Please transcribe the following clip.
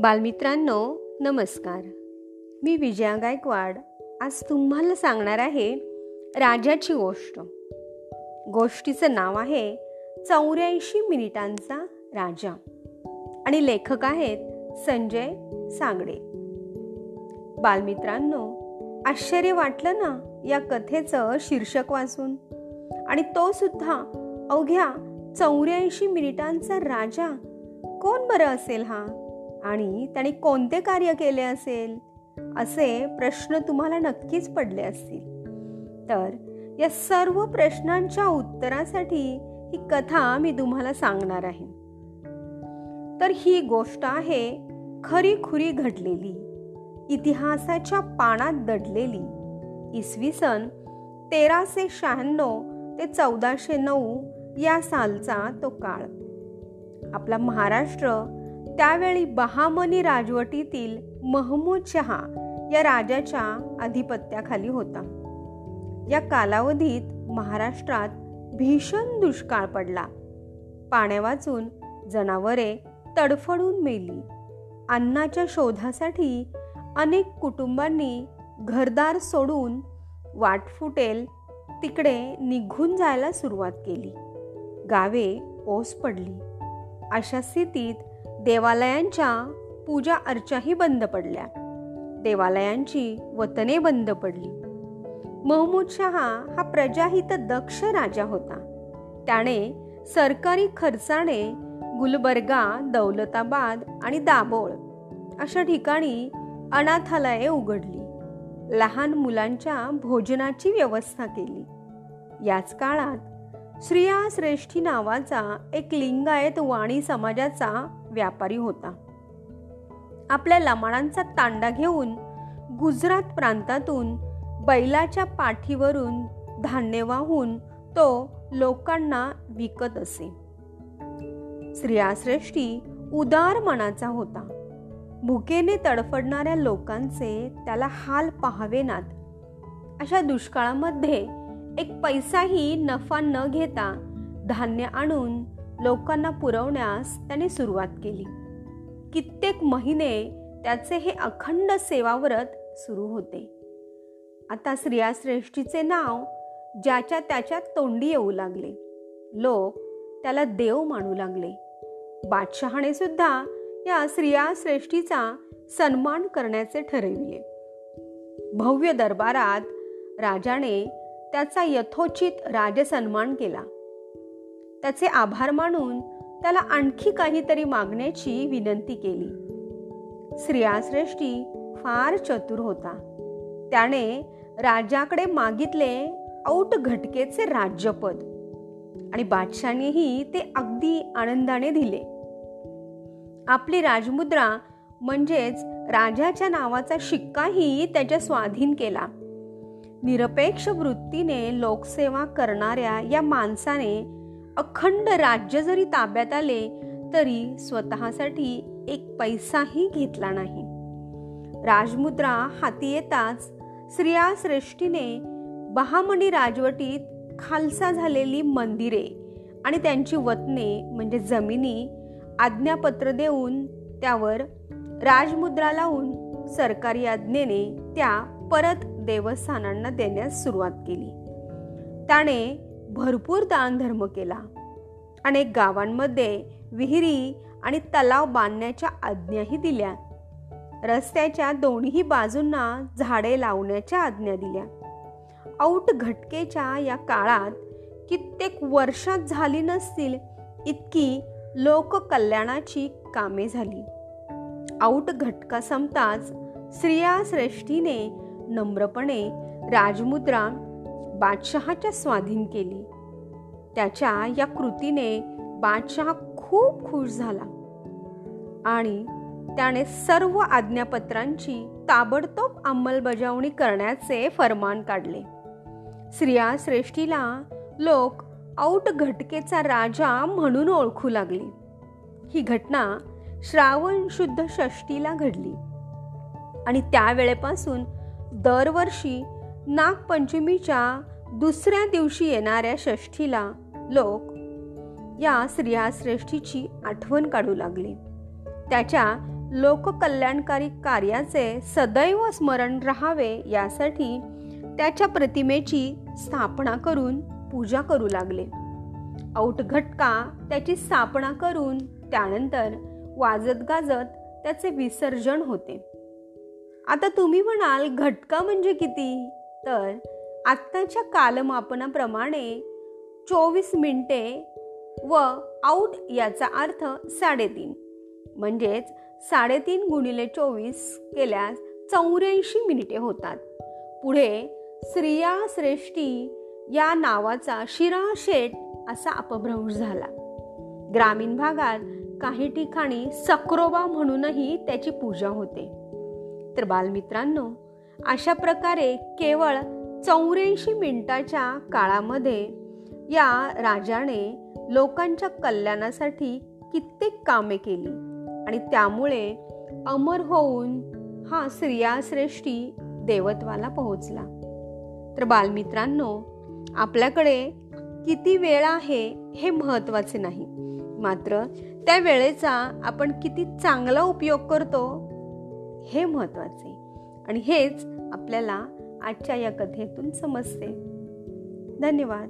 बालमित्रांनो नमस्कार. मी विजया गायकवाड. आज तुम्हाला सांगणार आहे राजाची गोष्ट. गोष्टीचं नाव आहे चौऱ्याऐंशी मिनिटांचा राजा. आणि लेखक आहेत संजय सांगडे. बालमित्रांनो आश्चर्य वाटलं ना या कथेचं शीर्षक वाचून? आणि तो सुद्धा अवघ्या चौऱ्याऐंशी मिनिटांचा राजा? कोण बरं असेल हा? आणि त्याने कोणते कार्य केले असेल? असे प्रश्न तुम्हाला नक्कीच पडले असतील. तर या सर्व प्रश्नांच्या उत्तरासाठी ही कथा मी तुम्हाला सांगणार आहे. तर ही गोष्ट आहे खरी खुरी घडलेली. इतिहासाच्या पानात दडलेली. इसवी सन तेराशे शहाण्णव ते चौदाशे नऊ या सालचा तो काळ. आपला महाराष्ट्र त्यावेळी बहामनी राजवटीतील महमूद शहा या राजाच्या अधिपत्याखाली होता. या कालावधीत महाराष्ट्रात भीषण दुष्काळ पडला. पाण्या वाचून जनावरे तडफडून मेली. अन्नाच्या शोधासाठी अनेक कुटुंबांनी घरदार सोडून वाट फुटेल तिकडे निघून जायला सुरुवात केली. गावे ओस पडली. अशा स्थितीत देवालयांच्या पूजा अर्चाही बंद पडल्या. देवालयांची वतने बंद पडली. महमूद शहा हा प्रजाहित दक्ष राजा होता. त्याने सरकारी खर्चाने गुलबर्गा दौलताबाद आणि दाबोळ अशा ठिकाणी अनाथालये उघडली. लहान मुलांच्या भोजनाची व्यवस्था केली. याच काळात श्रिया श्रेष्ठी नावाचा एक लिंगायत वाणी समाजाचा व्यापारी होता. आपल्या लमाणांचा तांडा घेऊन गुजरात प्रांतातून बैलाच्या पाठीवरून धान्य वाहून तो लोकांना विकत असे. श्रेष्ठी उदार मनाचा होता. भुकेने तडफडणाऱ्या लोकांचे त्याला हाल पाहावेनात अशा दुष्काळामध्ये एक पैसाही नफा न घेता धान्य आणून लोकांना पुरवण्यास त्याने सुरुवात केली. कित्येक महिने त्याचे हे अखंड सेवाव्रत सुरू होते. आता श्रेष्ठीचे नाव ज्याच्या त्याच्या तोंडी येऊ लागले. लोक त्याला देव मानू लागले. बादशहाने सुद्धा या श्रेष्ठीचा सन्मान करण्याचे ठरविले. भव्य दरबारात राजाने त्याचा यथोचित राजसन्मान केला. त्याचे आभार मानून त्याला आणखी काहीतरी मागण्याची विनंती केली. श्रेष्ठी फार चतुर होता. त्याने राजाकडे मागितले औट घटकेचे राज्यपद आणि बादशानेही ते अगदी आनंदाने दिले. आपली राजमुद्रा म्हणजेच राजाच्या नावाचा शिक्काही त्याच्या स्वाधीन केला. निरपेक्ष वृत्तीने लोकसेवा करणाऱ्या या माणसाने अखंड राज्य जरी ताब्यात आले तरी स्वतःसाठी एक पैसाही घेतला नाही. राजमुद्रा हाती येताच स्त्रिया श्रेष्ठीने बहामणी राजवटीत खालसा झालेली मंदिरे आणि त्यांची वतने म्हणजे जमिनी आज्ञापत्र देऊन त्यावर राजमुद्रा लावून सरकारी आज्ञेने त्या परत देवस्थानांना देण्यास सुरुवात केली. त्याने भरपूर दानधर्म केला. अनेक गावांमध्ये विहिरी आणि तलाव बांधण्याच्या आज्ञाही दिल्या. रस्त्याच्या दोन्ही बाजूंना झाडे लावण्याच्या आज्ञा दिल्या. औट घटकेच्या या काळात कित्येक वर्षात झाली नसतील इतकी लोककल्याणाची कामे झाली. औट घटका संपताच स्त्रिया श्रेष्ठीने नम्रपणे राजमुद्रा बादशहाच्या स्वाधीन केली. त्याच्या या कृतीने बादशहा खूप खुश झाला आणि त्याने सर्व आज्ञापत्रांची ताबडतोब अंमलबजावणी करण्याचे फरमान काढले. स्त्रिया श्रेष्ठीला लोक औट घटकेचा राजा म्हणून ओळखू लागले. ही घटना श्रावण शुद्ध षष्टीला घडली आणि त्यावेळेपासून दरवर्षी नागपंचमीच्या दुसऱ्या दिवशी येणाऱ्या षष्ठीला लोक या श्रेष्ठीची आठवण काढू लागले. त्याच्या लोककल्याणकारी कार्याचे सदैव स्मरण राहावे यासाठी त्याच्या प्रतिमेची स्थापना करून पूजा करू लागले. औटघटका त्याची स्थापना करून त्यानंतर वाजत गाजत त्याचे विसर्जन होते. आता तुम्ही म्हणाल घटका म्हणजे किती? तर आत्ताच्या कालमापनाप्रमाणे चोवीस मिनिटे व आऊट याचा अर्थ साडेतीन. म्हणजेच साडेतीन गुणिले चोवीस केल्यास चौऱ्याऐंशी मिनिटे होतात. पुढे स्त्रिया श्रेष्ठी या नावाचा शिरा शेट असा अपभ्रंश झाला. ग्रामीण भागात काही ठिकाणी सक्रोबा म्हणूनही त्याची पूजा होते. तर बालमित्रांनो अशा प्रकारे केवळ चौऱ्याऐंशी मिनिटाच्या काळामध्ये या राजाने लोकांच्या कल्याणासाठी कित्येक कामे केली आणि त्यामुळे अमर होऊन हा स्त्रियाश्रेष्ठी देवत्वाला पोहोचला. तर बालमित्रांनो आपल्याकडे किती वेळ आहे हे महत्त्वाचे नाही. मात्र त्या वेळेचा आपण किती चांगला उपयोग करतो हे महत्त्वाचे आणि हेच आपल्याला आजच्या या कथेतून समजते. धन्यवाद.